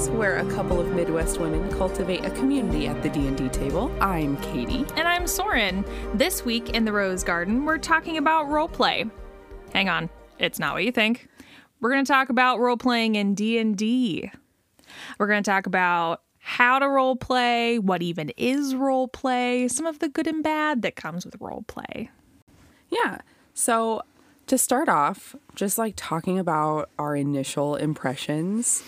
Chromatic where a couple of Midwest women cultivate a community at the D&D table. I'm Caitie. And I'm Soren. This week in the Rose Garden, we're talking about roleplay. Hang on, it's not what you think. We're going to talk about role-playing in D&D. We're going to talk about how to role play, what even is role play, some of the good and bad that comes with role play. Yeah. So to start off, just like talking about our initial impressions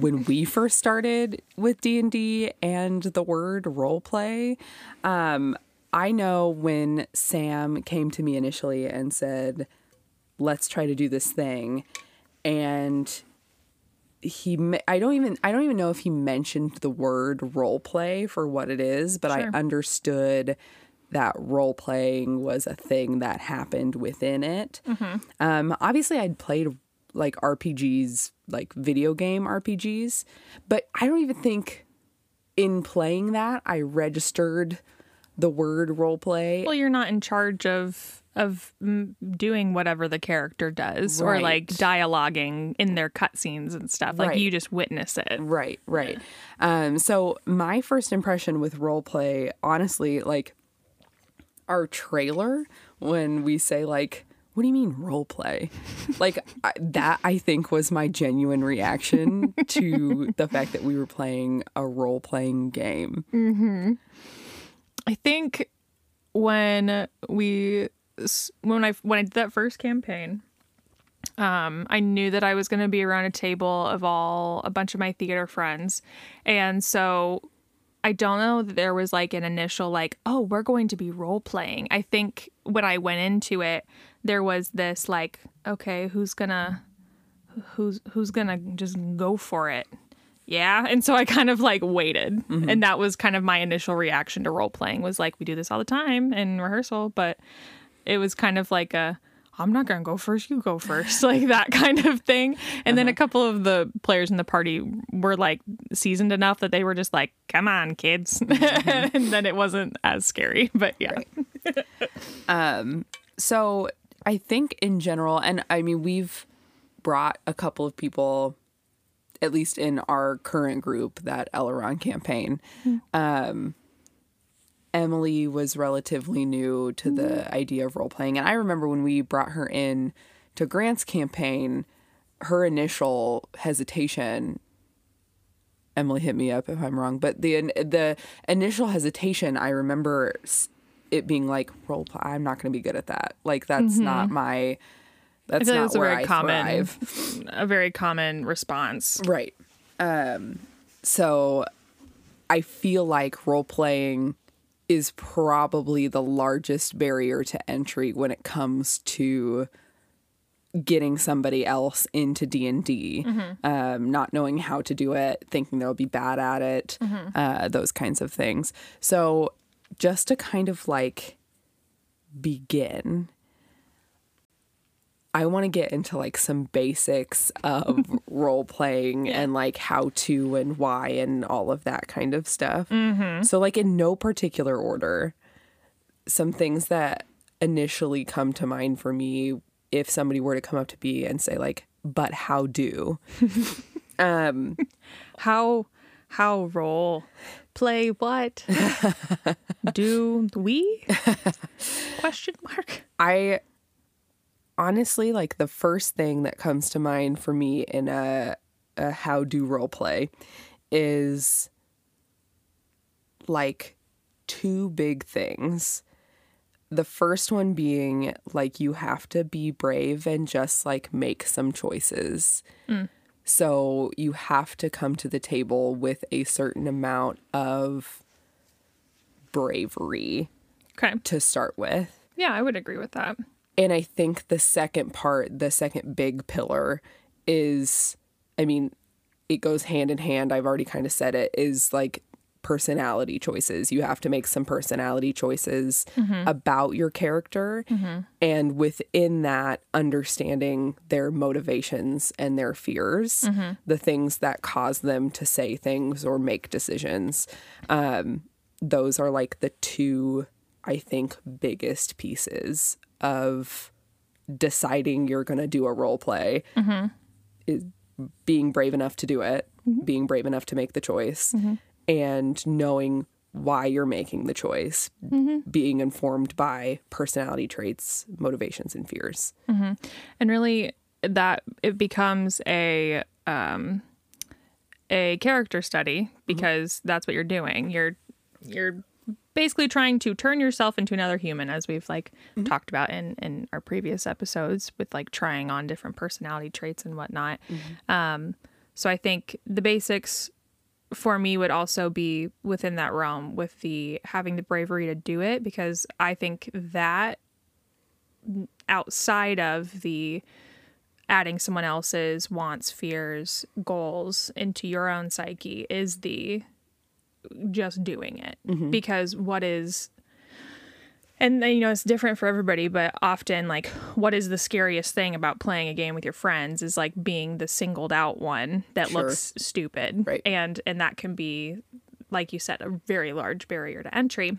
when we first started with D&D and the word role play, um, I know when Sam came to me initially and said, "Let's try to do this thing." And he I don't even I don't even know if he mentioned the word role play for what it is, but sure. I understood that role playing was a thing that happened within it. Mm-hmm. Um, obviously, I'd played like RPGs, like video game RPGs, but I don't even think in playing that I registered the word role play. Well, you're not in charge of of doing whatever the character does right. or like dialoguing in their cutscenes and stuff. Like right. you just witness it. Right, right. Um, so my first impression with role play, honestly, like our trailer when we say like what do you mean role play? like I, that I think was my genuine reaction to the fact that we were playing a role playing game. hmm I think when we when I when I did that first campaign, um, I knew that I was going to be around a table of all a bunch of my theater friends, and so I don't know that there was like an initial like, oh, we're going to be role playing. I think when I went into it, there was this like, okay, who's gonna who's who's gonna just go for it? Yeah. And so I kind of like waited. Mm-hmm. And that was kind of my initial reaction to role playing was like, we do this all the time in rehearsal, but it was kind of like a I'm not going to go first, you go first, like that kind of thing. And uh-huh. then a uh-huh. couple of the players in the party were like seasoned enough that they were just like, come on, kids. Mm-hmm. and then it wasn't as scary, but yeah. Right. um, so I think in general, and I mean, we've brought a couple of people, at least in our current group, that Elrond campaign. Mm-hmm. Um, Emily was relatively new to the mm-hmm. idea of role playing. And I remember when we brought her in to Grant's campaign, her initial hesitation Emily hit me up if I'm wrong, but the the initial hesitation I remember it being like role play. I'm not going to be good at that. Like that's mm-hmm. not my. That's not that's where a very I common, thrive. A very common response, right? Um, so I feel like role playing is probably the largest barrier to entry when it comes to getting somebody else into d&d mm-hmm. um, not knowing how to do it thinking they'll be bad at it mm-hmm. uh, those kinds of things so just to kind of like begin I want to get into like some basics of role playing yeah. and like how to and why and all of that kind of stuff. Mm-hmm. So, like, in no particular order, some things that initially come to mind for me if somebody were to come up to me and say, like, but how do? um, how how role play what do we question mark i honestly like the first thing that comes to mind for me in a, a how do role play is like two big things. The first one being like you have to be brave and just like make some choices. Mm. So you have to come to the table with a certain amount of bravery okay. to start with. Yeah, I would agree with that. And I think the second part, the second big pillar is, I mean, it goes hand in hand. I've already kind of said it is like personality choices. You have to make some personality choices mm-hmm. about your character. Mm-hmm. And within that, understanding their motivations and their fears, mm-hmm. the things that cause them to say things or make decisions. Um, those are like the two, I think, biggest pieces of deciding you're going to do a role play mm-hmm. is being brave enough to do it being brave enough to make the choice and knowing why you're making the choice, mm-hmm. being informed by personality traits, motivations, and fears. Mm-hmm. and really that it becomes a um a character study mm-hmm. because that's what you're doing. You're you're basically trying to turn yourself into another human as we've like talked about in in our previous episodes with like trying on different personality traits and whatnot. Um so i think the basics for me would also be within that realm with the having the bravery to do it because i think that outside of the adding someone else's wants, fears, goals into your own psyche is the just doing it. Mm-hmm. Because what is and you know it's different for everybody but often like what is the scariest thing about playing a game with your friends is like being the singled out one that Sure. looks stupid Right. and and that can be like you said a very large barrier to entry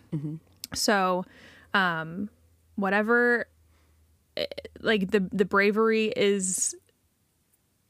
so um whatever eh, like the the bravery is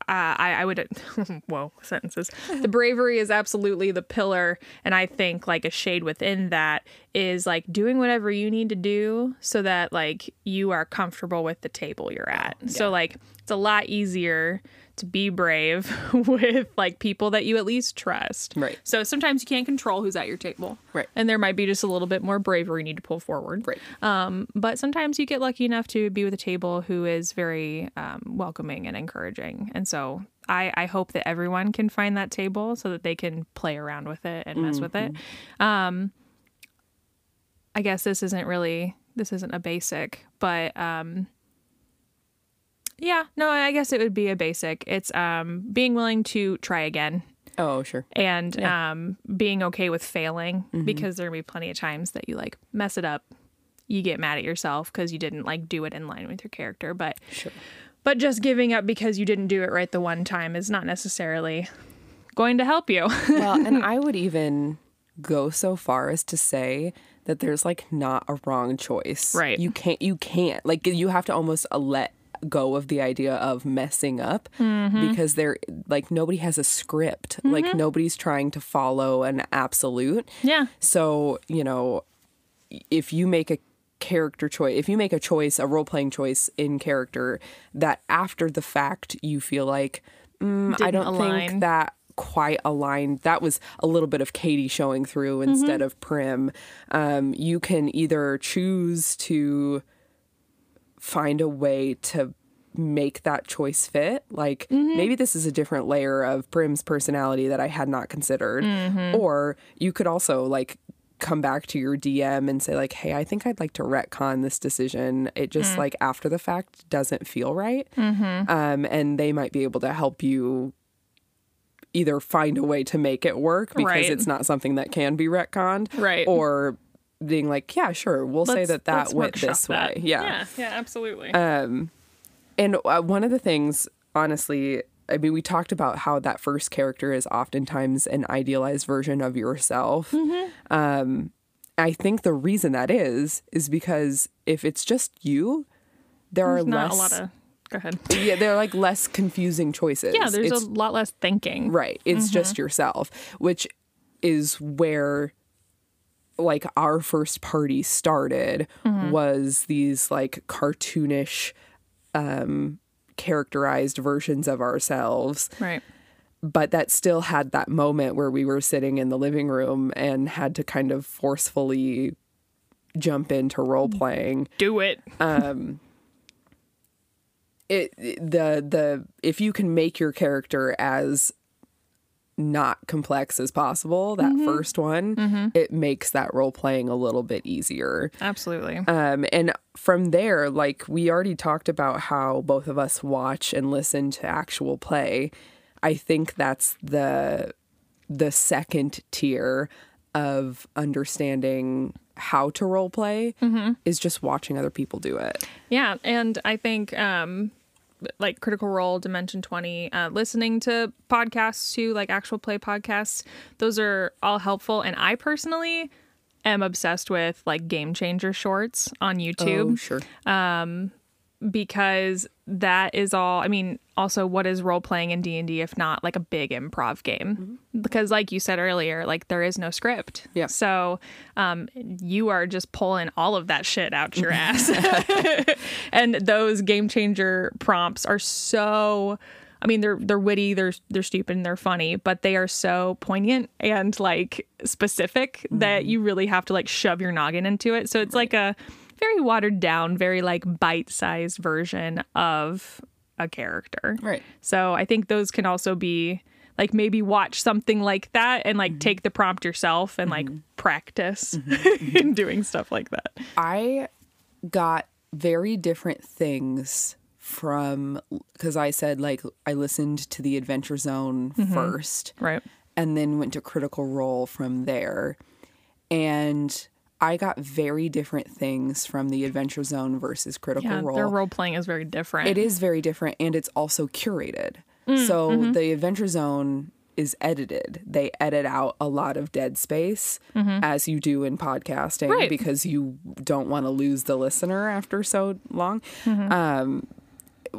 uh, I, I would whoa sentences. The bravery is absolutely the pillar and i think like a shade within that is like doing whatever you need to do so that like you are comfortable with the table you're at. So like it's a lot easier to be brave with like people that you at least trust Right. so sometimes you can't control who's at your table Right. and there might be just a little bit more bravery you need to pull forward Right. um, but sometimes you get lucky enough to be with a table who is very um, welcoming and encouraging. And so I, I hope that everyone can find that table so that they can play around with it and mess with it. Um, I guess this isn't really this isn't a basic, but um, yeah, no, I guess it would be a basic. It's um, being willing to try again Oh, sure. and um, being okay with failing because there will be plenty of times that you like mess it up you get mad at yourself because you didn't like do it in line with your character but Sure. but just giving up because you didn't do it right the one time is not necessarily going to help you Well, and I would even go so far as to say that there's like not a wrong choice. Right. You can't you can't like you have to almost uh, let go of the idea of messing up because there like nobody has a script. Like nobody's trying to follow an absolute. yeah So, you know, if you make a character choice, if you make a choice, a role playing choice in character that after the fact you feel like, mm, I don't align. think that quite aligned. That was a little bit of Caitie showing through Mm-hmm. instead of Prim. Um, you can either choose to find a way to make that choice fit. Like Mm-hmm. maybe this is a different layer of Prim's personality that I had not considered. Mm-hmm. Or you could also like come back to your DM and say like, "Hey, I think I'd like to retcon this decision. It just Mm. like after the fact doesn't feel right." Mm-hmm. Um, and they might be able to help you either find a way to make it work because Right. it's not something that can be retconned, Right. Or being like, "Yeah, sure, we'll say Let's- that that went this that. way." Yeah. yeah yeah absolutely And uh, one of the things, honestly, I mean, we talked about how that first character is oftentimes an idealized version of yourself. Um, I think the reason that is is because if it's just you, there there's are not less. a lot of go ahead yeah, they're like less confusing choices. yeah there's It's- a lot less thinking Right. It's just Mm-hmm. yourself, which is where like our first party started Mm-hmm. was these like cartoonish um characterized versions of ourselves. Right. But that still had that moment where we were sitting in the living room and had to kind of forcefully jump into role playing do it. Um it the the if you can make your character as not complex as possible that first one it makes that role playing a little bit easier. Absolutely. Um and from there like we already talked about how both of us watch and listen to actual play. I think that's the the second tier of understanding how to role play is just watching other people do it. Yeah, and I think um like Critical Role, Dimension 20, uh, listening to podcasts too, like actual play podcasts, those are all helpful. And I personally am obsessed with like game changer shorts on YouTube. oh sure because that is all. I mean, also, what is role playing in D and D if not like a big improv game? Because, like you said earlier, like there is no script. Yeah. So, um, you are just pulling all of that shit out your ass, and those game changer prompts are so. I mean, they're they're witty, they're they're stupid, and they're funny, but they are so poignant and like specific that you really have to like shove your noggin into it. So it's like a very watered down, very like bite sized version of a character. Right. So I think those can also be like maybe watch something like that and like mm-hmm. take the prompt yourself and like mm-hmm. practice mm-hmm. in doing stuff like that. I got very different things from because I said like I listened to the Adventure Zone first Right. and then went to Critical Role from there. And I got very different things from the Adventure Zone versus Critical Yeah, Role. their role playing is very different. It is very different and it's also curated. Mm, so mm-hmm. the Adventure Zone is edited. They edit out a lot of dead space as you do in podcasting Mm-hmm. Right. because you don't want to lose the listener after so long. Mm-hmm. Um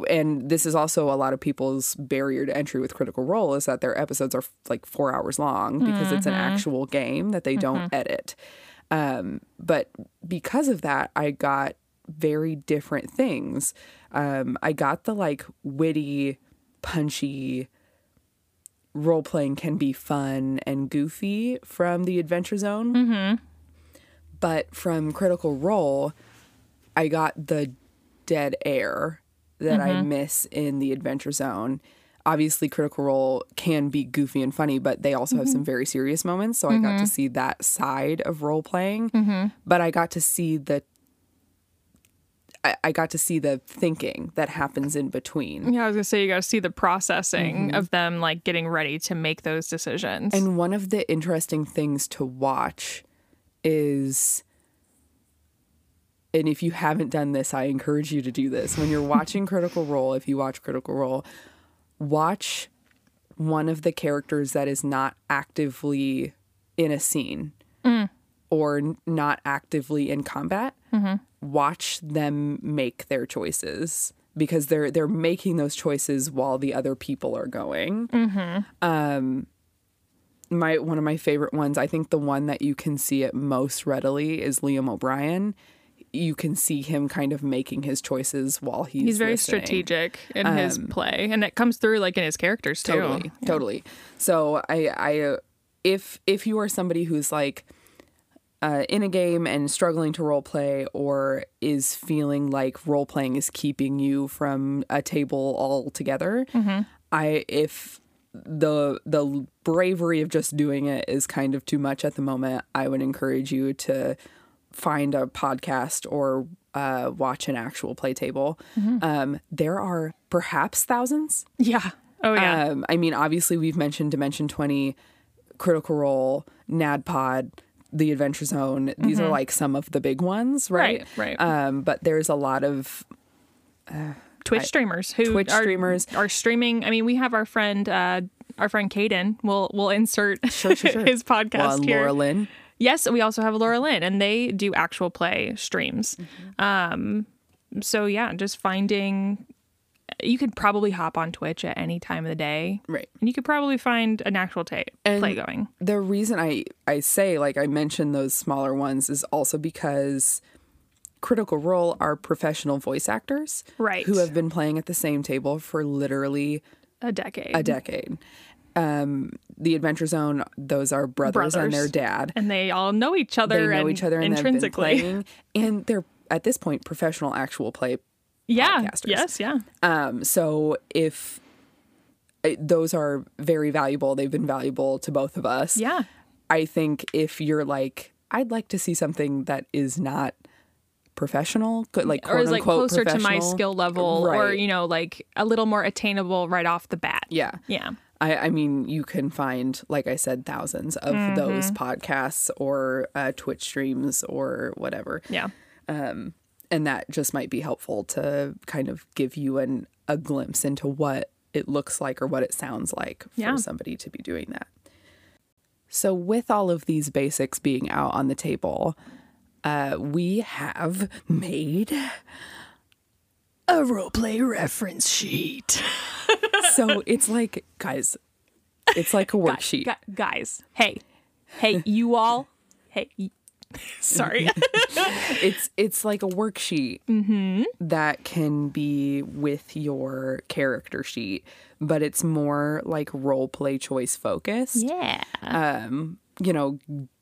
and this is also a lot of people's barrier to entry with Critical Role is that their episodes are like four hours long because it's an Mm-hmm. actual game that they don't edit. Um, but because of that, I got very different things. Um, I got the like witty, punchy role playing can be fun and goofy from the Adventure Zone. Mm-hmm. But from Critical Role, I got the dead air that I miss in the Adventure Zone. Obviously, Critical Role can be goofy and funny, but they also have some mm-hmm. very serious moments. So I got to mm-hmm. see that side of role playing. Mm-hmm. But I got to see the I, I got to see the thinking that happens in between. Yeah, I was gonna say you got to see the processing of them like getting ready to make those decisions. And one of the interesting things to watch is and if you haven't done this, I encourage you to do this. When you're watching Critical Role, if you watch Critical Role, watch one of the characters that is not actively in a scene mm. or not actively in combat. Mm-hmm. Watch them make their choices because they're they're making those choices while the other people are going. Mm-hmm. Um, my one of my favorite ones i think the one that you can see it most readily is liam o'brien you can see him kind of making his choices while he's He's very listening. strategic in his play, and it comes through like in his characters too. totally totally so i i uh, if if you are somebody who's like uh, in a game and struggling to role play or is feeling like role playing is keeping you from a table altogether i if the the bravery of just doing it is kind of too much at the moment i would encourage you to find a podcast or uh, watch an actual play table um, there are perhaps thousands Yeah. Oh yeah. um, I mean, obviously, we've mentioned Dimension 20, Critical Role, NADDPOD, The Adventure Zone. These are like some of the big ones, right? Right, right. Um, but there's a lot of Twitch streamers who Twitch are, streamers. are streaming. I mean, we have our friend, uh, our friend Caden. We'll we'll insert Sure, sure, sure. his podcast well, here. Laura Lynn. Yes, we also have Laura Lynn, and they do actual play streams. Mm-hmm. Um, so yeah, just finding. You could probably hop on Twitch at any time of the day, Right. and you could probably find an actual tape play going. The reason I, I say, like, I mentioned those smaller ones is also because Critical Role are professional voice actors. Right. Who have been playing at the same table for literally A decade, a decade. Um, the Adventure Zone, those are brothers, and their dad. and they all know each other. they know and each other and they've been intrinsically. and they're at this point professional actual play. Yeah. podcasters. Yes. Yeah. Um, so if uh, those are very valuable, they've been valuable to both of us. Yeah. I think if you're like, I'd like to see something that is not professional, like or is like closer to my skill level, or you know, like a little more attainable right off the bat. Yeah. Yeah. I, I mean, you can find, like I said, thousands of those Mm-hmm. podcasts or uh, Twitch streams or whatever. Yeah. and that just might be helpful to kind of give you an a glimpse into what it looks like or what it sounds like for Yeah. somebody to be doing that. So, with all of these basics being out on the table, uh, we have made a roleplay reference sheet. so it's like, guys, it's like a worksheet. Gu- guys, hey, hey, you all, hey. Sorry. it's it's like a worksheet that can be with your character sheet, but it's more like role play choice focused. yeah. Um you know,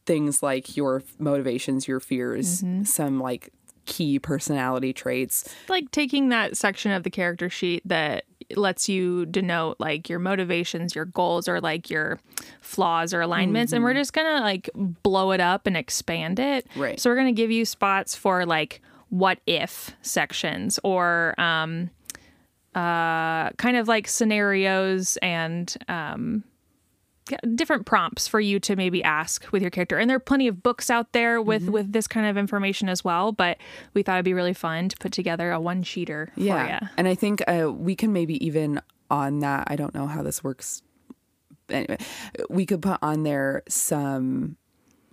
things like your motivations, your fears, some like key personality traits. like taking that section of the character sheet that lets you denote like your motivations, your goals, or like your flaws or alignments, and we're just gonna like blow it up and expand it. Right. So we're gonna give you spots for like what if sections or um uh kind of like scenarios and um different prompts for you to maybe ask with your character and there are plenty of books out there with Mm-hmm. with this kind of information as well but we thought it'd be really fun to put together a one sheeter Yeah. for you And I think uh, we can maybe even on that, I don't know how this works. Anyway, we could put on there some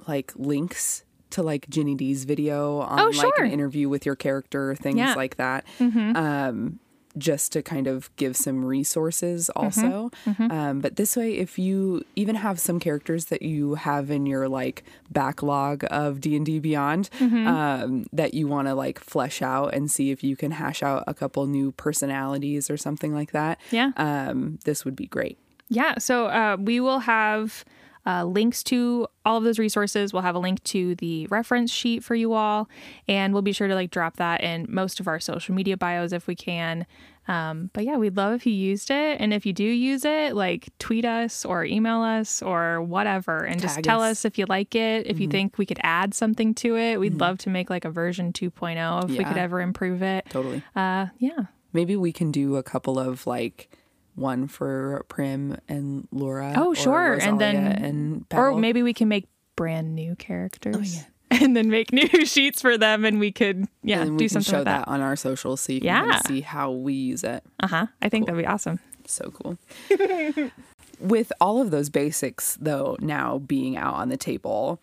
like links to like Ginny Di's video on Oh, like an interview with your character, things Yeah. Mm-hmm. like that. Um, just to kind of give some resources Mm-hmm. also. Um, but this way, if you even have some characters that you have in your like backlog of D and D Beyond Mm-hmm. um, that you want to like flesh out and see if you can hash out a couple new personalities or something like that. Yeah. Um, this would be great. Yeah, so uh, we will have uh, links to all of those resources. We'll have a link to the reference sheet for you all, and we'll be sure to like drop that in most of our social media bios if we can. Um, but yeah, we'd love if you used it, and if you do use it, like tweet us or email us or whatever, and just tell us. us if you like it. If you think we could add something to it, we'd love to make like a version 2.0 if we could ever improve it. Totally. Uh, yeah. Maybe we can do a couple of like one for Prim and Laura. Oh, sure. And then- and Or maybe we can make brand new characters. And then make new sheets for them, and we could, yeah, and do we can something show with that. that. on our socials so you can kind Yeah. of see how we use it. Uh huh. I think that'd be awesome. So cool. With all of those basics, though, now being out on the table,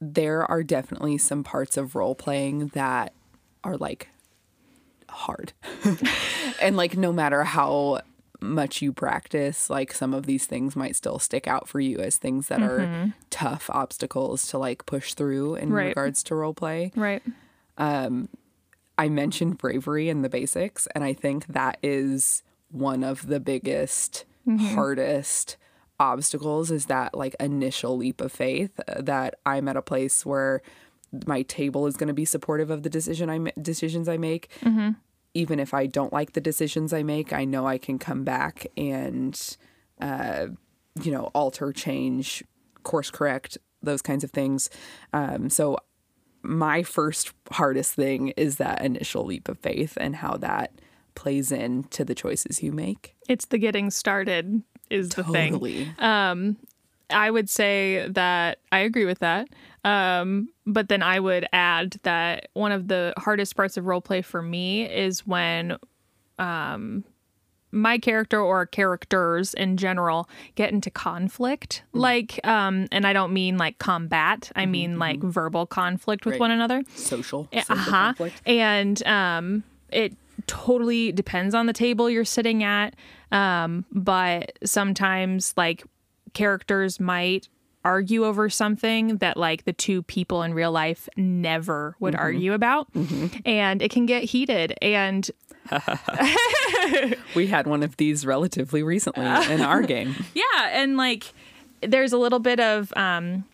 there are definitely some parts of role playing that are like hard. and like, no matter how much you practice, like, some of these things might still stick out for you as things that are tough obstacles to like push through in Right. regards to role play. Right. Um, I mentioned bravery in the basics, and I think that is one of the biggest, hardest obstacles is that like initial leap of faith uh, that I'm at a place where my table is going to be supportive of the decision I ma- decisions I make. Even if I don't like the decisions I make, I know I can come back and uh, you know alter, change, course correct, those kinds of things. Um, so my first hardest thing is that initial leap of faith and how that plays into the choices you make. It's the getting started is the thing. Totally. I would say that I agree with that. Um, but then I would add that one of the hardest parts of role play for me is when um, my character or characters in general get into conflict. Like, um, and I don't mean like combat, I mean like verbal conflict with Right. one another. Social, uh-huh conflict. And um, it totally depends on the table you're sitting at. Um, but sometimes, like, characters might argue over something that, like, the two people in real life never would mm-hmm. argue about. Mm-hmm. And it can get heated. And We had one of these relatively recently uh, in our game. yeah, and like, there's a little bit of, um,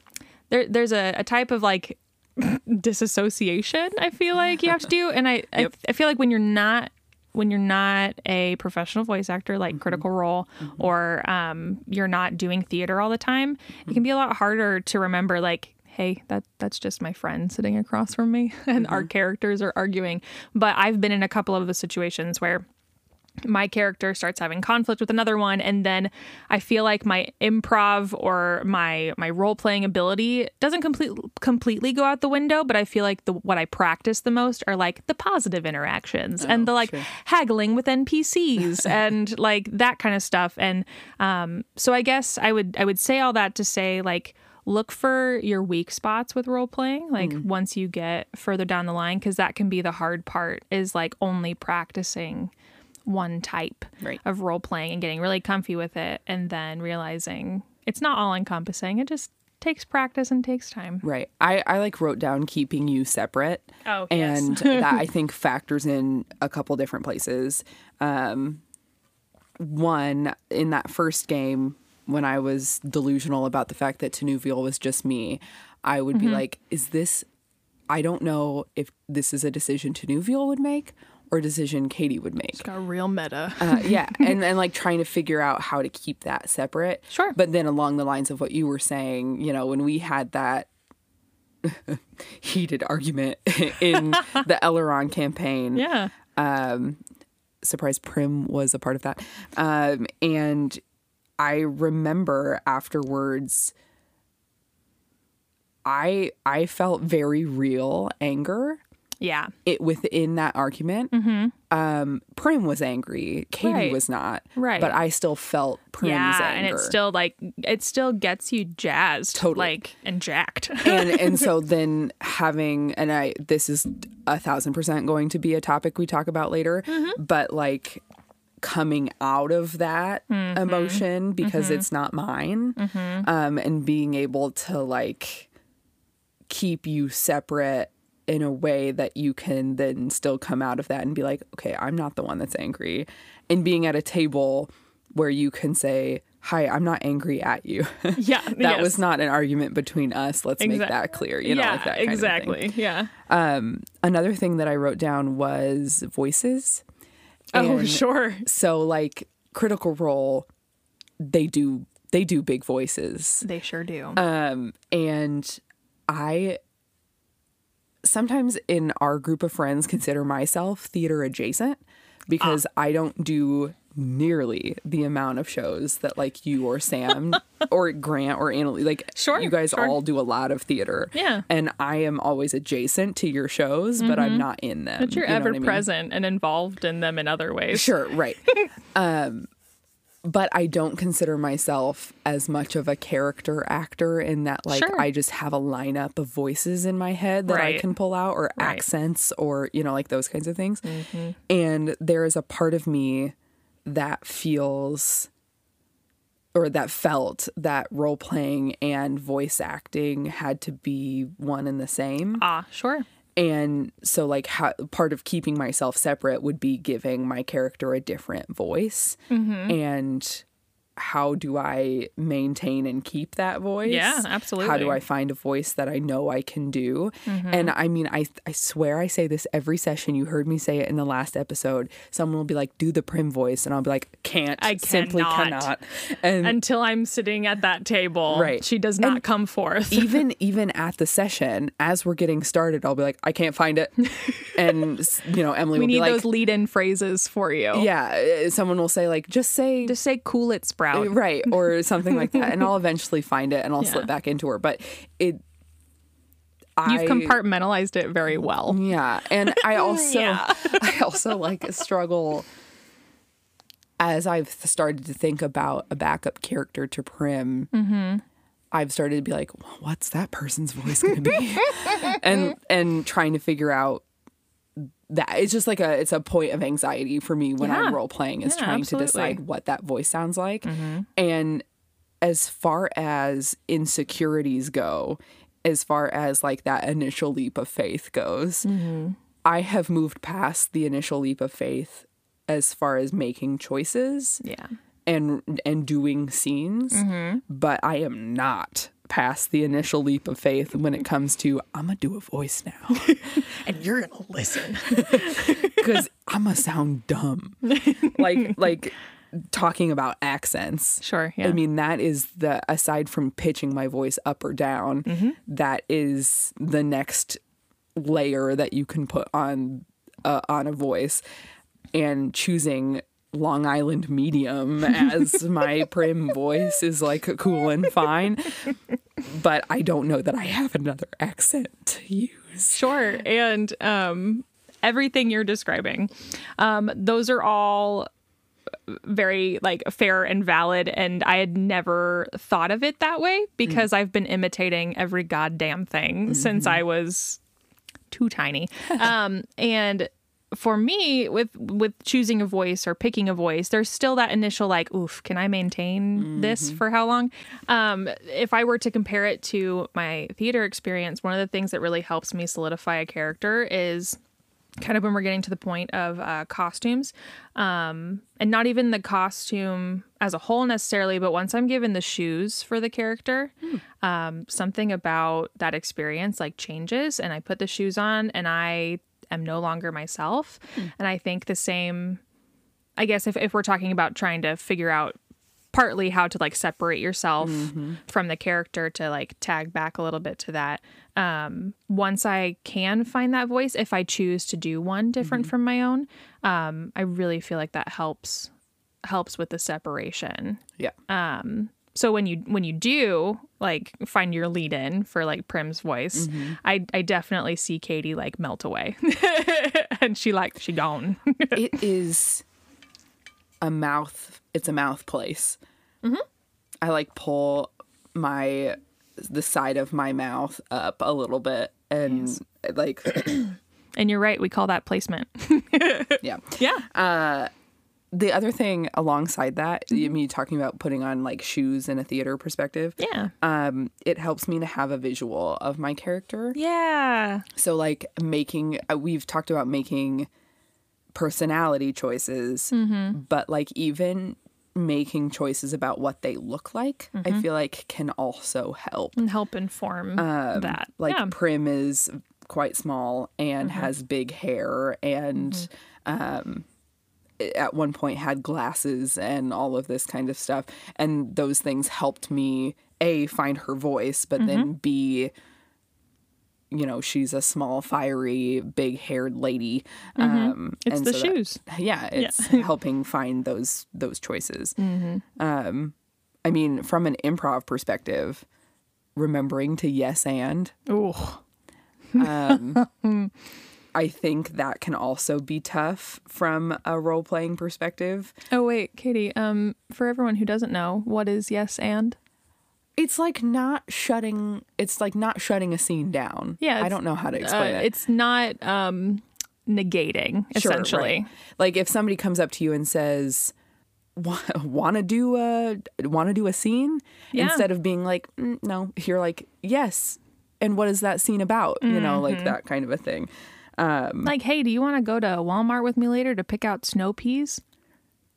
there, there's a, a type of like disassociation I feel like you have to do. And I, Yep. I, I feel like when you're not, when you're not a professional voice actor like mm-hmm. Critical Role, mm-hmm. or um, you're not doing theater all the time, it can be a lot harder to remember like, hey, that that's just my friend sitting across from me, and our mm-hmm. characters are arguing. But I've been in a couple of the situations where my character starts having conflict with another one and then i feel like my improv or my my role playing ability doesn't complete, completely go out the window but i feel like the what i practice the most are like the positive interactions and the like sure. haggling with npcs and like that kind of stuff and um so i guess i would i would say all that to say like look for your weak spots with role playing like once you get further down the line because that can be the hard part is like only practicing one type Right. of role playing and getting really comfy with it and then realizing it's not all encompassing it just takes practice and takes time Right. I, I like wrote down keeping you separate. Oh, yes. And that I think factors in a couple different places. Um, one, in that first game, when I was delusional about the fact that Tanuvial was just me, I would Mm-hmm. be like, is this, I don't know if this is a decision Tanuvial would make or decision Caitie would make. got real meta Uh, yeah, and and like trying to figure out how to keep that separate. Sure. But then along the lines of what you were saying, you know, when we had that heated argument in the Elrond campaign, yeah surprise Prim was a part of that, um, and I remember afterwards. I I felt very real anger yeah it within that argument. Um, Prim was angry. Caitie Mm-hmm. Right. was not. Right. But I still felt Prim's yeah anger. and it's still like it still gets you jazzed Totally. like and jacked and and so then having and I this is a thousand percent going to be a topic we talk about later, Mm-hmm. but like coming out of that Mm-hmm. emotion because it's not mine, um, and being able to like keep you separate in a way that you can then still come out of that and be like, okay, I'm not the one that's angry, and being at a table where you can say. Hi, I'm not angry at you. yeah that yes. was not an argument between us. Let's make that clear. You know, yeah like that kind of thing. exactly yeah Another thing that I wrote down was voices. oh sure So like Critical Role, they do they do big voices, they sure do um, and I sometimes in our group of friends consider myself theater adjacent because Ah. I don't do nearly the amount of shows that like you or Sam or Grant or Annalie like Sure, you guys sure. all do a lot of theater. Yeah. And I am always adjacent to your shows, but I'm not in them. but you're you know ever what I mean? present and involved in them in other ways Sure, right. um, but I don't consider myself as much of a character actor in that, like, Sure. I just have a lineup of voices in my head that I can pull out, or Right. accents, or, you know, like those kinds of things. And there is a part of me that feels or that felt that role playing and voice acting had to be one and the same ah sure and so like how, part of keeping myself separate would be giving my character a different voice Mm-hmm. and how do i maintain and keep that voice? Yeah, absolutely. how do i find a voice that i know i can do? Mm-hmm. and i mean i i swear i say this every session. You heard me say it in the last episode. Someone will be like do the prim voice and i'll be like can't. I simply cannot. cannot. And until i'm sitting at that table. Right. she does not come forth. even even at the session as we're getting started i'll be like i can't find it. And you know emily we will need be like those lead-in phrases for you. Yeah uh, someone will say like just say just say cool it right or something like that and i'll eventually find it and i'll Yeah. slip back into her but it you've I- compartmentalized it very well yeah and i also Yeah. i also like struggle as i've started to think about a backup character to prim Mm-hmm. i've started to be like well, what's that person's voice going to be and and trying to figure out that it's just like a it's a point of anxiety for me when Yeah. i'm role playing is Yeah, trying absolutely. Mm-hmm. to decide what that voice sounds like and as far as insecurities go as far as like that initial leap of faith goes Mm-hmm. i have moved past the initial leap of faith as far as making choices yeah and and doing scenes Mm-hmm. but i am not past the initial leap of faith when it comes to i'm gonna do a voice now. And you're gonna listen. Because i'm gonna sound dumb. Like like talking about accents. Sure yeah. I mean, that is the aside from pitching my voice up or down, Mm-hmm. that is the next layer that you can put on uh, on a voice, and choosing Long Island medium as my prim voice is like cool and fine, but I don't know that I have another accent to use. Sure. And um, everything you're describing, um, those are all very like fair and valid and I had never thought of it that way because I've been imitating every goddamn thing since I was too tiny. um and for me with with choosing a voice or picking a voice there's still that initial like oof can i maintain this for how long? Um if i were to compare it to my theater experience one of the things that really helps me solidify a character is kind of when we're getting to the point of uh, costumes. Um, and not even the costume as a whole necessarily but once i'm given the shoes for the character um, something about that experience like changes and i put the shoes on and i am no longer myself. And i think the same i guess if, if we're talking about trying to figure out partly how to like separate yourself from the character to like tag back a little bit to that um once i can find that voice if i choose to do one different from my own um i really feel like that helps helps with the separation. Yeah. So when you when you do like find your lead in for like prim's voice mm-hmm. i i definitely see caitie like melt away. And she like she gone. It is a mouth it's a mouth place mm-hmm. i like pull my the side of my mouth up a little bit and like and you're right we call that placement. Yeah. Yeah uh, the other thing alongside that you me talking about putting on like shoes in a theater perspective yeah. um it helps me to have a visual of my character. Yeah. So like making uh, we've talked about making personality choices, but like even making choices about what they look like, I feel like can also help. and help inform that. Like yeah. Prim is quite small and has big hair and um at one point had glasses and all of this kind of stuff. And those things helped me a find her voice but then b you know she's a small fiery big haired lady. Um it's and the so that- shoes. Yeah it's helping find those those choices. Um i mean from an improv perspective remembering to yes and. Oh i think that can also be tough from a role playing perspective oh wait caitie um for everyone who doesn't know what is yes and it's like not shutting it's like not shutting a scene down Yeah, i don't know how to uh, explain it it's not um negating Sure, essentially right. Like if somebody comes up to you and says, "Want to do a want to do a scene?" Yeah. Instead of being like, "Mm, "No," you're like, "Yes." And what is that scene about? You know, Mm-hmm. like that kind of a thing. Um, like hey do you want to go to walmart with me later to pick out snow peas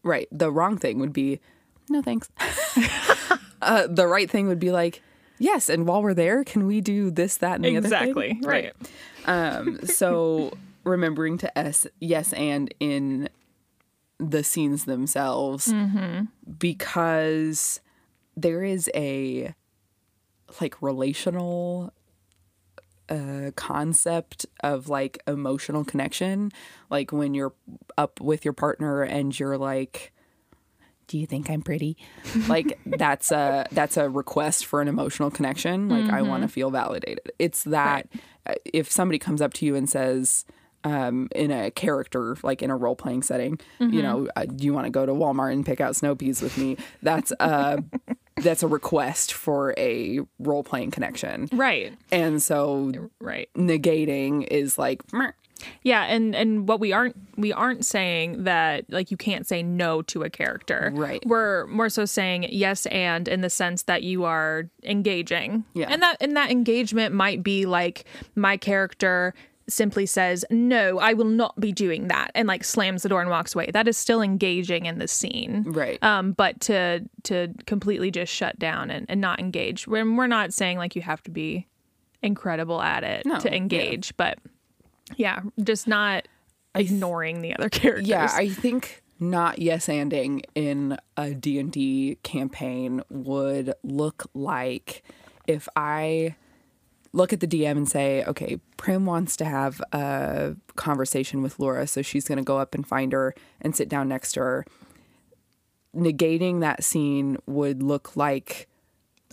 Right. The wrong thing would be, "No, thanks." uh, the right thing would be like, "Yes." And while we're there, can we do this, that, and the other Exactly, thing? right. Um, so remembering to s yes and in the scenes themselves because there is a like relational uh, concept of like emotional connection like when you're up with your partner and you're like do you think i'm pretty? Like that's a that's a request for an emotional connection. Like i want to feel validated. It's that uh, if somebody comes up to you and says um, in a character, like in a role playing setting, you know, uh, do you want to go to Walmart and pick out snow peas with me? That's a that's a request for a role playing connection, right and so right negating is like, "Meh." yeah and and what we aren't we aren't saying that like you can't say no to a character Right. we're more so saying yes and in the sense that you are engaging Yeah. and that and that engagement might be like my character simply says no i will not be doing that and like slams the door and walks away that is still engaging in the scene right, um but to to completely just shut down and, and not engage when we're not saying like you have to be incredible at it No, to yeah. engage but yeah just not ignoring the other characters yeah. I think not yes anding in a D and D campaign would look like if I look at the DM and say, okay, Prim wants to have a conversation with Laura, so she's going to go up and find her and sit down next to her. Negating that scene would look like,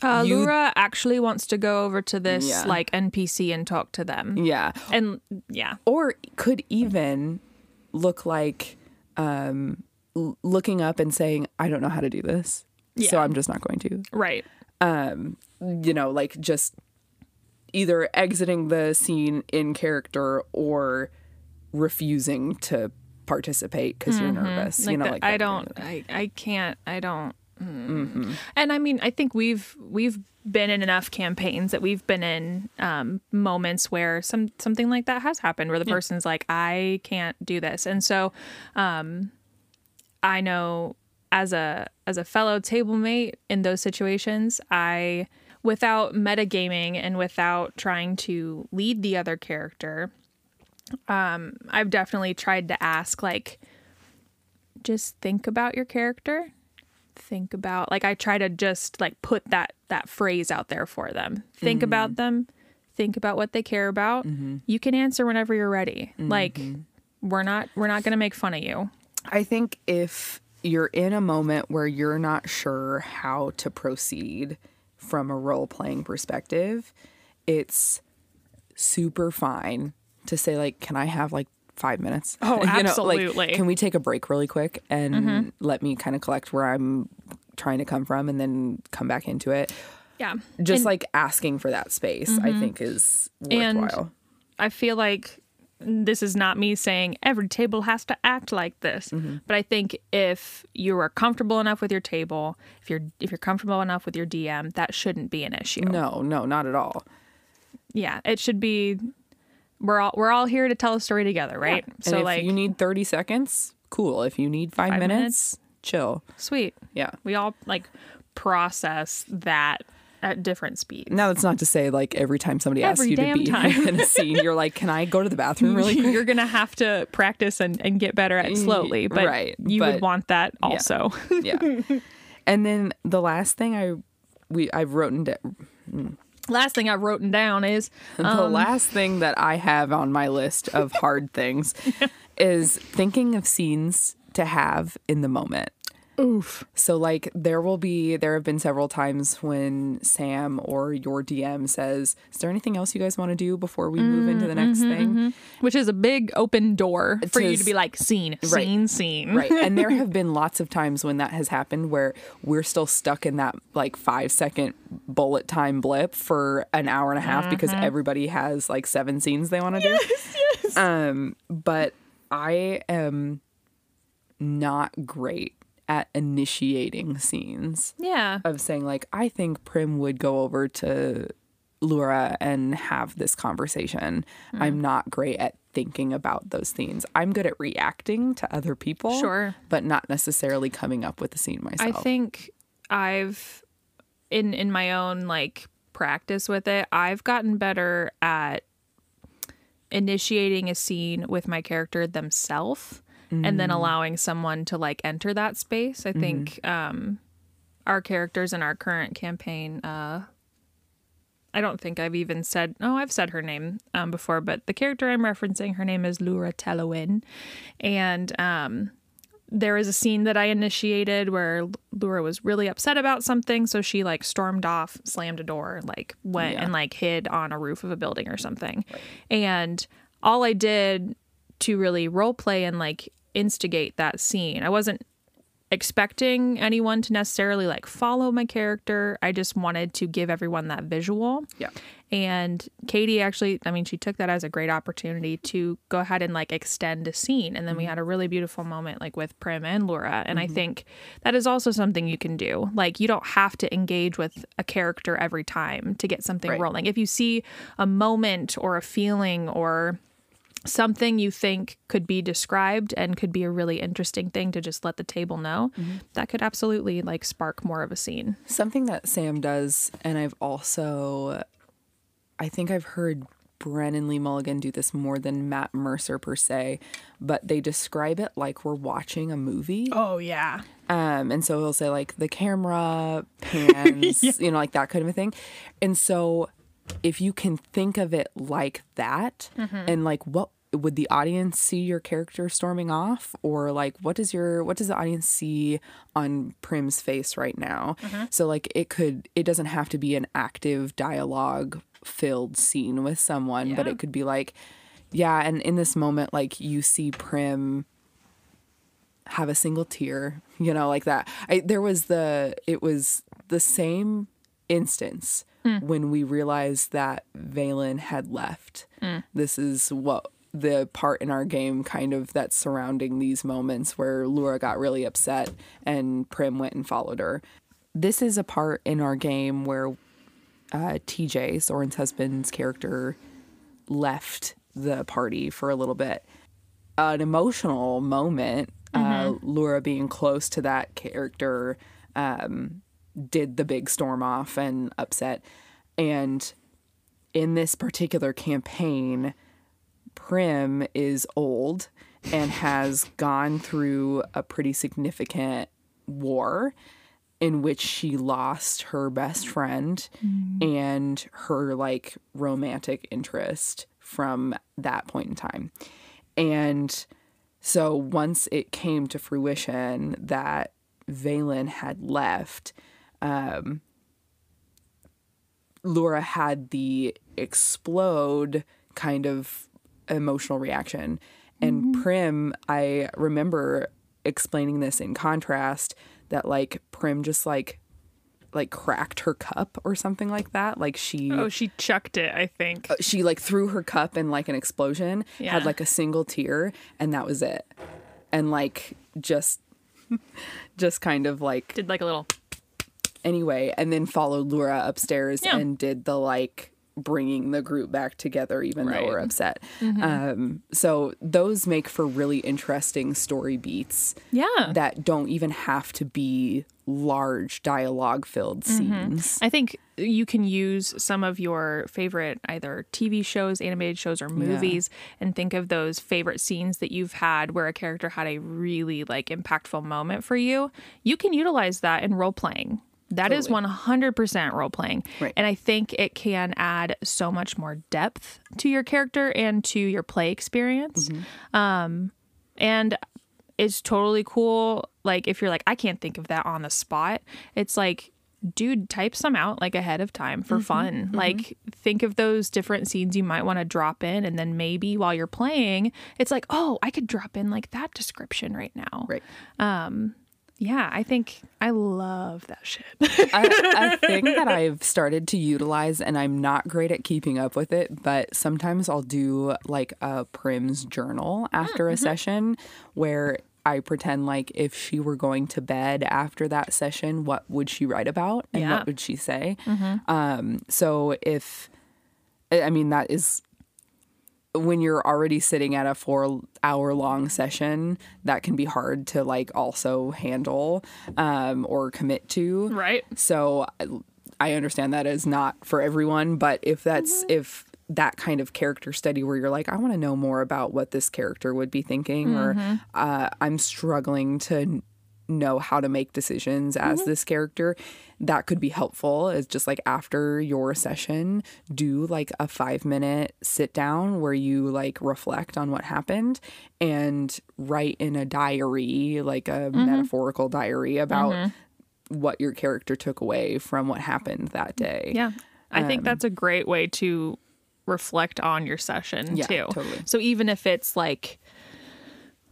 uh, you- Laura actually wants to go over to this Yeah. like npc and talk to them yeah, and yeah or could even look like um, l- looking up and saying, I don't know how to do this. So I'm just not going to. Right. You know, like just either exiting the scene in character or refusing to participate because you're nervous. you know, that- like I don't. kind I I can't. I don't. mm. And I mean, I think we've we've been in enough campaigns that we've been in um, moments where some something like that has happened, where the person's like, I can't do this, and so um, I know as a as a fellow table mate in those situations, I without metagaming and without trying to lead the other character, um, I've definitely tried to ask like just think about your character. Think about like i try to just like put that that phrase out there for them. Think mm-hmm. about them. Think about what they care about. Mm-hmm. You can answer whenever you're ready. Mm-hmm. Like we're not we're not to make fun of you. I think if you're in a moment where you're not sure how to proceed from a role playing perspective, it's super fine to say like, "Can I have like five minutes?" Oh, like, absolutely. can we take a break really quick and mm-hmm. let me kind of collect where I'm trying to come from and then come back into it? yeah Just And like asking for that space, I mm-hmm. think is And- worthwhile. i feel like this is not me saying every table has to act like this mm-hmm. but i think if you are comfortable enough with your table if you're if you're comfortable enough with your dm that shouldn't be an issue no, no, not at all. yeah it should be we're all we're all here to tell a story together right And so if like you need 30 seconds, cool. If you need five, Five minutes, minutes? chill. sweet Yeah. we all like process that at different speeds Now that's not to say like every time somebody asks you to be time. in a scene, you're like, "Can I go to the bathroom really quick?" you're gonna have to practice and, and get better at slowly but right, you but- would want that also yeah. And then the last thing I we I've written down mm. last thing i've written down is the um, last thing that I have on my list of hard things is thinking of scenes to have in the moment. Oof So like there will be there have been several times when Sam or your DM says, "Is there anything else you guys want to do before we move into the mm-hmm, next mm-hmm, thing?" Mm-hmm. which is a big open door for you to be like scene Right. scene scene Right. And there have been lots of times when that has happened where we're still stuck in that like 5 second bullet time blip for an hour and a half because everybody has like seven scenes they want to do. Yes. Um but I am not great at initiating scenes. yeah of saying like I think Prim would go over to Laura and have this conversation. Hmm. I'm not great at thinking about those scenes. I'm good at reacting to other people, Sure. but not necessarily coming up with the scene myself. I think I've in in my own like practice with it, I've gotten better at initiating a scene with my character themselves and then allowing someone to like enter that space. I think um our characters in our current campaign uh I don't think I've even said oh I've said her name um before but the character I'm referencing her name is Lura Telowin and um there is a scene that I initiated where Lura was really upset about something, so she like stormed off, slammed a door, like went Yeah. and like hid on a roof of a building or something. And all I did to really role play and like instigate that scene, I wasn't expecting anyone to necessarily like follow my character. I just wanted to give everyone that visual. Yeah. And Caitie actually, I mean, she took that as a great opportunity to go ahead and like extend a scene. And then we mm-hmm. had a really beautiful moment like with Prim and Laura. And I mm-hmm. think that is also something you can do. Like, you don't have to engage with a character every time to get something Right. rolling. If you see a moment or a feeling or something you think could be described and could be a really interesting thing to just let the table know, that could absolutely like spark more of a scene. Something that Sam does, and I've also, I think I've heard Brennan Lee Mulligan do this more than Matt Mercer per se, but they describe it like we're watching a movie. Oh, yeah. Um, and so he'll say like the camera pans, you know, like that kind of a thing. And so if you can think of it like that mm-hmm. and like what would the audience see your character storming off or like what does your what does the audience see on Prim's face right now? Mm-hmm. So like it could it doesn't have to be an active dialogue filled scene with someone, but it could be like yeah, and in this moment like you see Prim have a single tear, you know, like that. I, there was the, it was the same instance when we realized that Valen had left. This is what the part in our game kind of that's surrounding these moments where Laura got really upset and Prim went and followed her. This is a part in our game where uh, TJ, Soren's husband's character, left the party for a little bit. An emotional moment, uh, Laura being close to that character um, did the big storm off and upset. And in this particular campaign, Prim is old and has gone through a pretty significant war in which she lost her best friend mm. and her like romantic interest from that point in time. And so once it came to fruition that Valen had left, um, Laura had the explode kind of emotional reaction. And Prim, I remember explaining this in contrast that like Prim just like like cracked her cup or something like that. Like she Oh, she chucked it, I think. she like threw her cup in like an explosion, Yeah. had like a single tear, and that was it. And like just just kind of like Did like a little anyway, and then followed Laura upstairs Yeah. and did the like bringing the group back together even though we're upset. Um, so those make for really interesting story beats Yeah. that don't even have to be large dialogue filled scenes. I think you can use some of your favorite either TV shows, animated shows, or movies and think of those favorite scenes that you've had where a character had a really like impactful moment for you. You can utilize that in role playing. That is 100% role playing. Right. And I think it can add so much more depth to your character and to your play experience. Mm-hmm. Um, and it's totally cool. Like, if you're like, I can't think of that on the spot, it's like, dude, type some out like ahead of time for mm-hmm. fun. Mm-hmm. Like, think of those different scenes you might want to drop in. And then maybe while you're playing, it's like, oh, I could drop in like that description right now. Right. Um, Yeah, I think I love that shit. a, a thing that I've started to utilize, and I'm not great at keeping up with it, but sometimes I'll do like a Prim's journal ah, after a mm-hmm. session where I pretend like if she were going to bed after that session, what would she write about and Yeah. what would she say? Mm-hmm. Um, so if, I I mean, that is when you're already sitting at a four hour long session that can be hard to like also handle um, or commit to. Right. so I- understand that is not for everyone but if that's if that kind of character study where you're like i want to know more about what this character would be thinking or uh, i'm struggling to know how to make decisions as mm-hmm. this character that could be helpful is just like after your session do like a five minute sit down where you like reflect on what happened and write in a diary like a mm-hmm. metaphorical diary about mm-hmm. what your character took away from what happened that mm, day Yeah. I think um, that's a great way to reflect on your session Yeah, too. totally. So even if it's like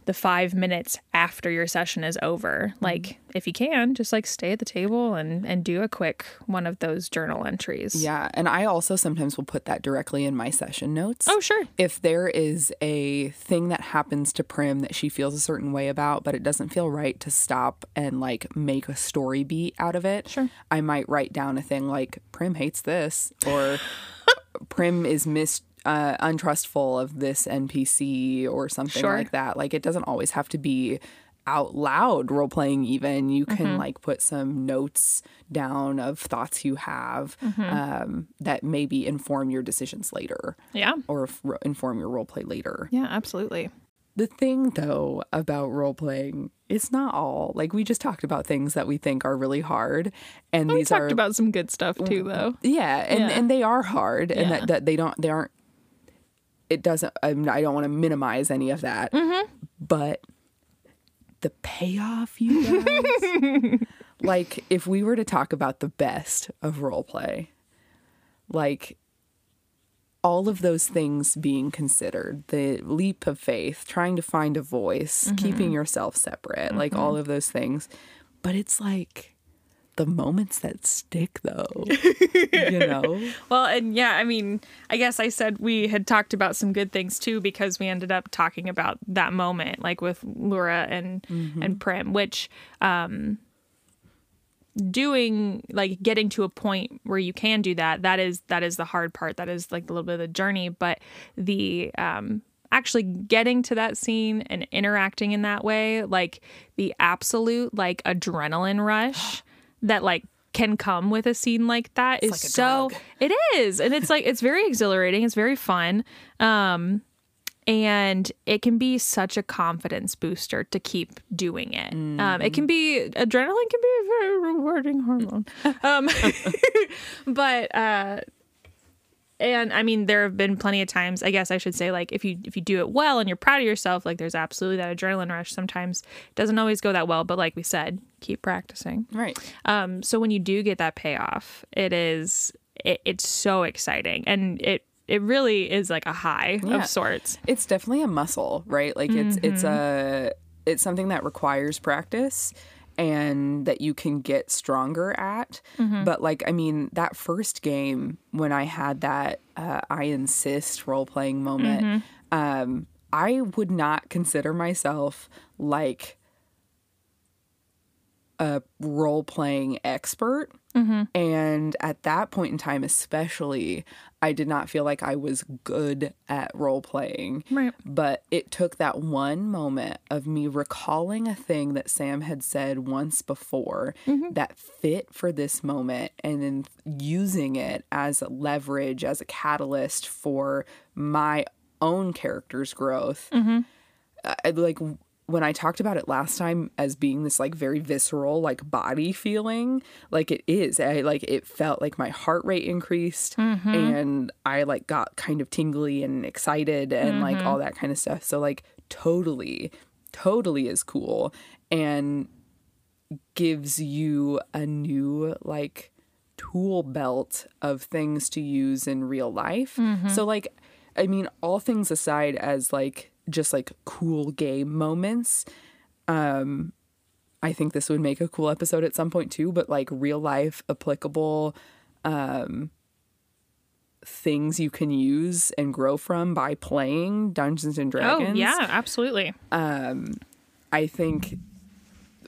the five minutes after your session is over, Mm-hmm. like if you can, just like stay at the table and and do a quick one of those journal entries. yeah and i also sometimes will put that directly in my session notes Oh sure. if there is a thing that happens to Prim that she feels a certain way about, but it doesn't feel right to stop and like make a story beat out of it, Sure. I might write down a thing like Prim hates this or Prim is mis uh, untrustful of this NPC or something Sure. like that. Like it doesn't always have to be out loud role playing even you can Mm-hmm. like put some notes down of thoughts you have Mm-hmm. um, that maybe inform your decisions later Yeah. or f- inform your role play later. Yeah, absolutely. The thing though about role playing, it's not all like we just talked about things that we think are really hard, and We these talked are about some good stuff too though. yeah, and Yeah. and they are hard, and Yeah. that, that they don't they aren't. It doesn't. I'm, I don't want to minimize any of that, Mm-hmm. but the payoff, you guys. like if we were to talk about the best of role play, like all of those things being considered the leap of faith, trying to find a voice, keeping yourself separate, like all of those things. But it's like the moments that stick, though, you know? Well, and yeah, I mean, I guess I said we had talked about some good things too because we ended up talking about that moment, like with Laura and and Prim, which um doing like getting to a point where you can do that that is that is the hard part. That is like a little bit of the journey. But the um actually getting to that scene and interacting in that way like the absolute like adrenaline rush that like can come with a scene like that is like so drug. it is and it's like it's very exhilarating it's very fun um and it can be such a confidence booster to keep doing it. Um, it can be adrenaline can be a very rewarding hormone, um, but uh, and I mean there have been plenty of times. I guess I should say like if you if you do it well and you're proud of yourself, like there's absolutely that adrenaline rush. Sometimes it doesn't always go that well, but like we said, keep practicing. Right. Um, so when you do get that payoff, it is it, it's so exciting and it it really is like a high Yeah. of sorts. It's definitely a muscle, right? Like it's it's a it's something that requires practice and that you can get stronger at. But like I mean, that first game when I had that uh, I insist role playing moment, um, I would not consider myself like a role playing expert. Mm-hmm. And at that point in time, especially, I did not feel like I was good at role playing. Right. But it took that one moment of me recalling a thing that Sam had said once before mm-hmm. that fit for this moment and then using it as a leverage, as a catalyst for my own character's growth. Mm-hmm. I, like when I talked about it last time as being this like very visceral like body feeling, like it is. I like it felt like my heart rate increased mm-hmm. and I like got kind of tingly and excited and like mm-hmm. all that kind of stuff. So like totally totally is cool and gives you a new like tool belt of things to use in real life. Mm-hmm. So like I mean all things aside as like just like cool game moments um I think this would make a cool episode at some point too, but like real life applicable um things you can use and grow from by playing Dungeons and Dragons. Oh yeah, absolutely. Um, I think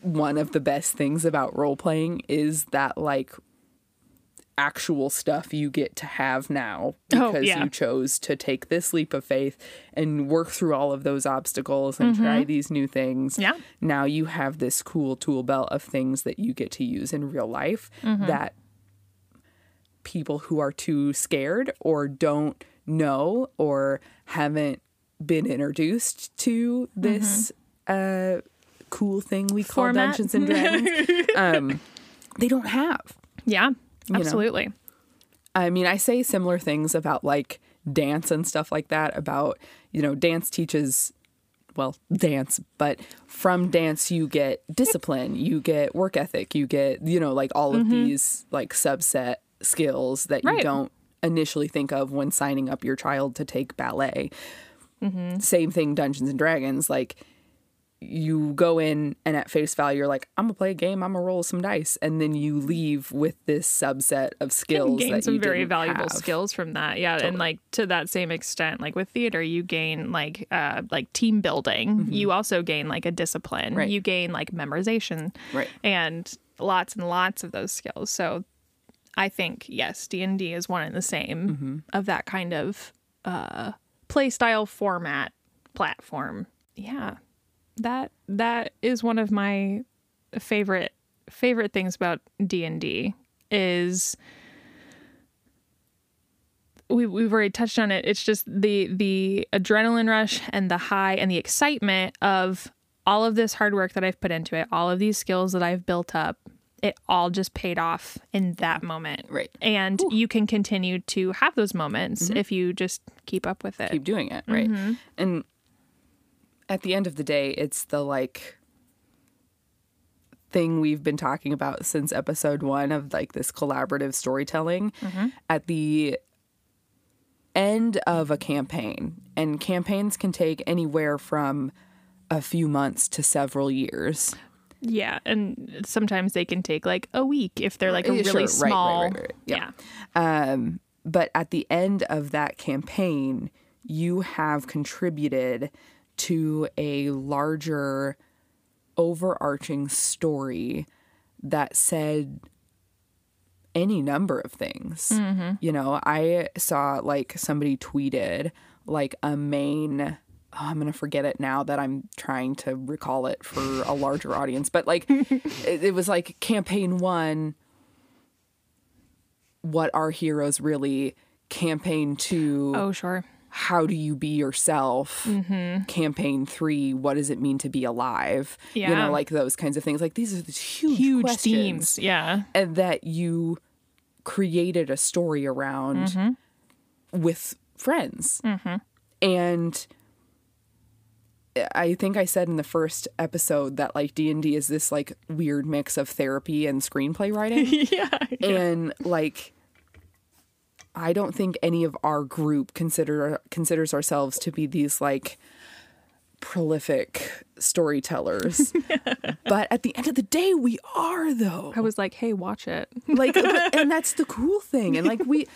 one of the best things about role playing is that like actual stuff you get to have now Oh, because yeah. you chose to take this leap of faith and work through all of those obstacles and try these new things. Mm-hmm. Yeah. Now you have this cool tool belt of things that you get to use in real life Mm-hmm. that people who are too scared or don't know or haven't been introduced to this uh, cool thing we call Mm-hmm. Format. Dungeons and Dragons, um, they don't have. Yeah, know. absolutely. I mean, I say similar things about like dance and stuff like that. About, you know, dance teaches, well, dance, but from dance, you get discipline, you get work ethic, you get, you know, like all of mm-hmm. these like subset skills that you don't initially think of when signing up your child to take ballet. Mm-hmm. Same thing, Dungeons and Dragons. Like, you go in and at face value you're like i'm gonna play a game i'm gonna roll some dice and then you leave with this subset of skills gain that some you very valuable have. skills from that yeah and like to that same extent like with theater you gain like uh like team building you also gain like a discipline Mm-hmm. Right. you gain like memorization Right. and lots and lots of those skills so i think yes d&d is one and the same Mm-hmm. of that kind of uh play style format platform yeah that that is one of my favorite favorite things about D&D is we we've already touched on it. It's just the the adrenaline rush and the high and the excitement of all of this hard work that I've put into it, all of these skills that I've built up. It all just paid off in that moment. Right. And you can continue to have those moments if you just keep up with it. keep doing it right Mm-hmm. and at the end of the day it's the like thing we've been talking about since episode one of like this collaborative storytelling Mm-hmm. at the end of a campaign, and campaigns can take anywhere from a few months to several years. Yeah, and sometimes they can take like a week if they're like a really sure, right, right, small. right, right, Yeah. Um, but at the end of that campaign, you have contributed to a larger overarching story that said any number of things. Mm-hmm. You know, I saw like somebody tweeted like a main oh, I'm going to forget it now that I'm trying to recall it for a larger audience, but like it, it was like campaign 1 what our heroes really campaign 2 Oh, sure. How do you be yourself mm-hmm. campaign three what does it mean to be alive? You know like those kinds of things. Like these are these huge Huge themes. Yeah. and that you created a story around mm-hmm. with friends. Mm-hmm. And i think i said in the first episode that like d&d is this like weird mix of therapy and screenplay writing. Yeah. and like I don't think any of our group consider considers ourselves to be these like prolific storytellers. but at the end of the day we are though. I was like, hey, watch it. Like and that's the cool thing. And like we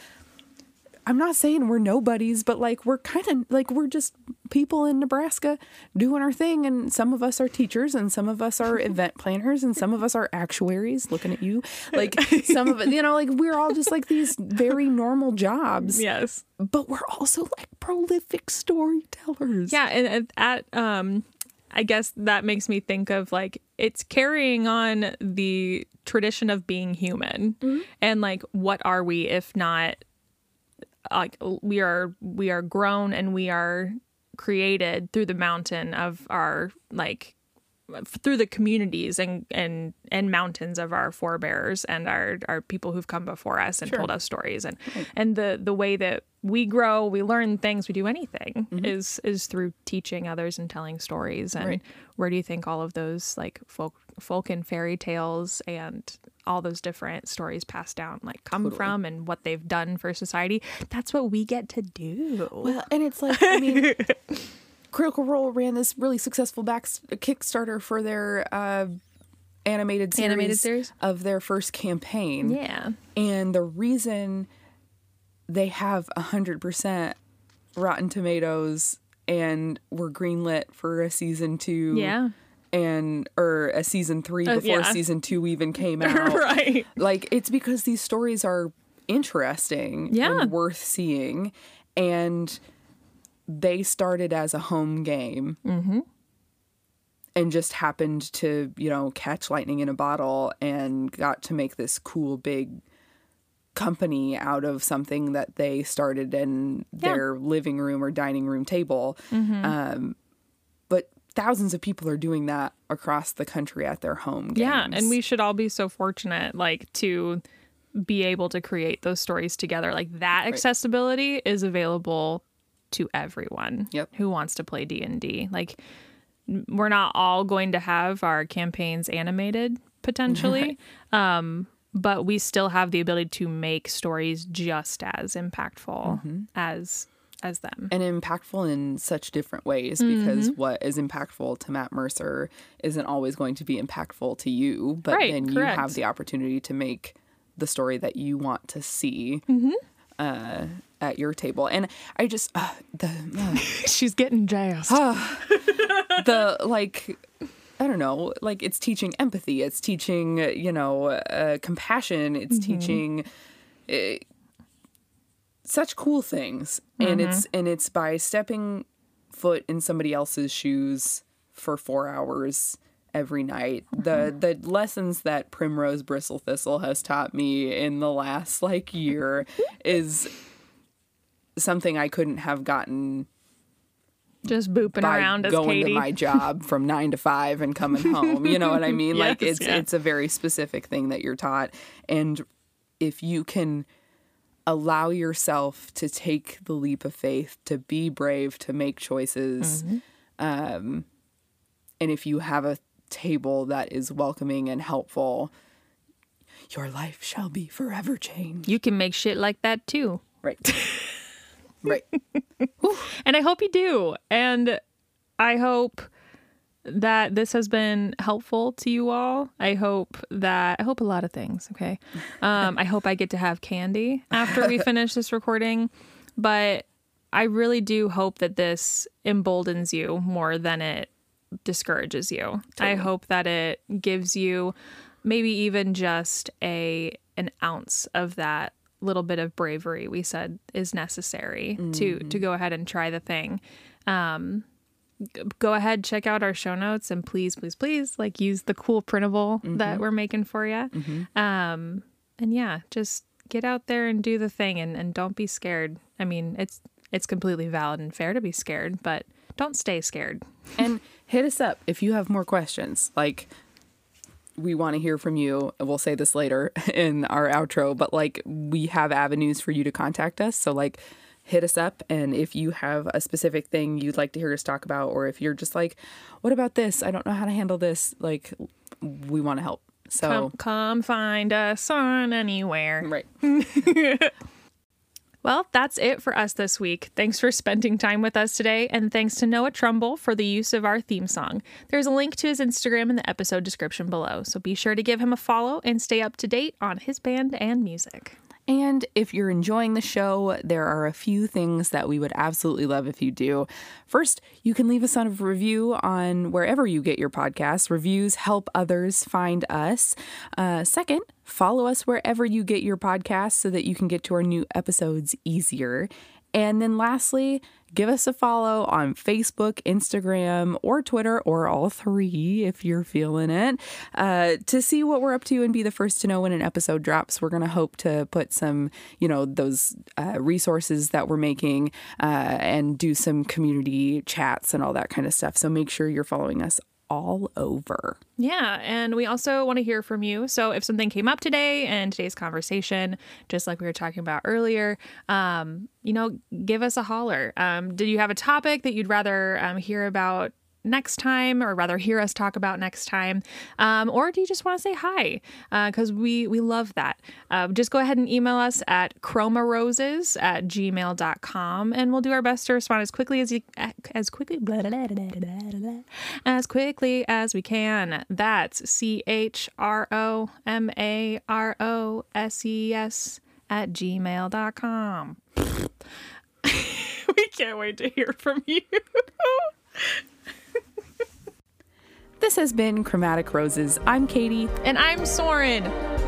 I'm not saying we're nobodies, but like we're kind of like we're just people in Nebraska doing our thing. And some of us are teachers, and some of us are event planners, and some of us are actuaries. Looking at you, like some of it, you know, like we're all just like these very normal jobs, yes. but we're also like prolific storytellers. Yeah, and at at, um I guess that makes me think of like it's carrying on the tradition of being human. And like what are we if not like we are we are grown and we are created through the mountain of our like through the communities and and and mountains of our forebears and our our people who've come before us and told us stories. And and the the way that we grow we learn things we do anything mm-hmm. is is through teaching others and telling stories. And Right. where do you think all of those like folk folk and fairy tales and all those different stories passed down like come from and what they've done for society that's what we get to do Well, and it's like I mean, Critical Role ran this really successful back Kickstarter for their uh, animated series, Animated series? of their first campaign. yeah And the reason they have a hundred percent Rotten Tomatoes and were greenlit for a season two, yeah and or a season three Uh, before yeah. season two even came out. right Like it's because these stories are interesting Yeah. and worth seeing, and they started as a home game. And just happened to, you know, catch lightning in a bottle and got to make this cool big company out of something that they started in Yeah. their living room or dining room table. Um, but thousands of people are doing that across the country at their home games. Yeah, and we should all be so fortunate like to be able to create those stories together. Like that accessibility is available to everyone Yep. who wants to play D&D. Like we're not all going to have our campaigns animated potentially. Um but we still have the ability to make stories just as impactful as as them. and impactful in such different ways because what is impactful to Matt Mercer isn't always going to be impactful to you, but Right, then you correct. have the opportunity to make the story that you want to see uh, at your table. And I just uh, the uh, She's getting jazzed. the like. I don't know, like it's teaching empathy, it's teaching, uh, you know, uh, compassion, it's teaching uh, such cool things. And mm-hmm. it's and it's by stepping foot in somebody else's shoes for 4 hours every night. The mm-hmm. the lessons that Primrose Bristle Thistle has taught me in the last like year is something I couldn't have gotten Just booping around as going Caitie. to my job from nine to five and coming home. You know what I mean? like it's yeah. it's a very specific thing that you're taught, and if you can allow yourself to take the leap of faith, to be brave, to make choices, Mm-hmm. um, and if you have a table that is welcoming and helpful, your life shall be forever changed. you can make shit like that too. Right. Right. and I hope you do. And I hope that this has been helpful to you all. I hope that I hope a lot of things, okay? Um I hope I get to have candy after we finish this recording, but I really do hope that this emboldens you more than it discourages you. I hope that it gives you maybe even just a an ounce of that little bit of bravery we said is necessary to to go ahead and try the thing. Um go ahead check out our show notes and please please please like use the cool printable that we're making for you. Um and yeah, just get out there and do the thing and, and don't be scared. I mean, it's it's completely valid and fair to be scared, but don't stay scared. and hit us up if you have more questions. Like, we want to hear from you. We'll say this later in our outro, but like, we have avenues for you to contact us. So, like, hit us up. And if you have a specific thing you'd like to hear us talk about, or if you're just like, what about this? I don't know how to handle this. Like, we want to help. So, Come, come find us on anywhere. right. Well, that's it for us this week. Thanks for spending time with us today, and thanks to Noah Trumble for the use of our theme song. There's a link to his Instagram in the episode description below, so be sure to give him a follow and stay up to date on his band and music. And if you're enjoying the show, there are a few things that we would absolutely love if you do. First, you can leave us a review on wherever you get your podcasts. Reviews help others find us. Uh, second, follow us wherever you get your podcasts so that you can get to our new episodes easier. And then lastly, give us a follow on Facebook, Instagram, or Twitter, or all three if you're feeling it, uh, to see what we're up to and be the first to know when an episode drops. We're going to hope to put some, you know, those uh, resources that we're making uh, and do some community chats and all that kind of stuff. So make sure you're following us all over. Yeah, and we also want to hear from you. So if something came up today and today's conversation, just like we were talking about earlier, um, you know, give us a holler. Um, did you have a topic that you'd rather um, hear about next time or rather hear us talk about next time. Um, or do you just want to say hi? Because we we love that. Uh, just go ahead and email us at chromaroses at gmail.com and we'll do our best to respond as quickly as you as quickly as quickly as we can. That's c-h-r-o-m-a-r-o-s-e-s at gmail.com we can't wait to hear from you This has been Chromatic Roses. I'm Caitie. And I'm Soren.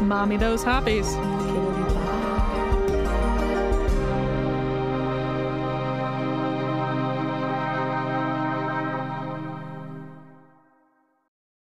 Mommy those. Okay,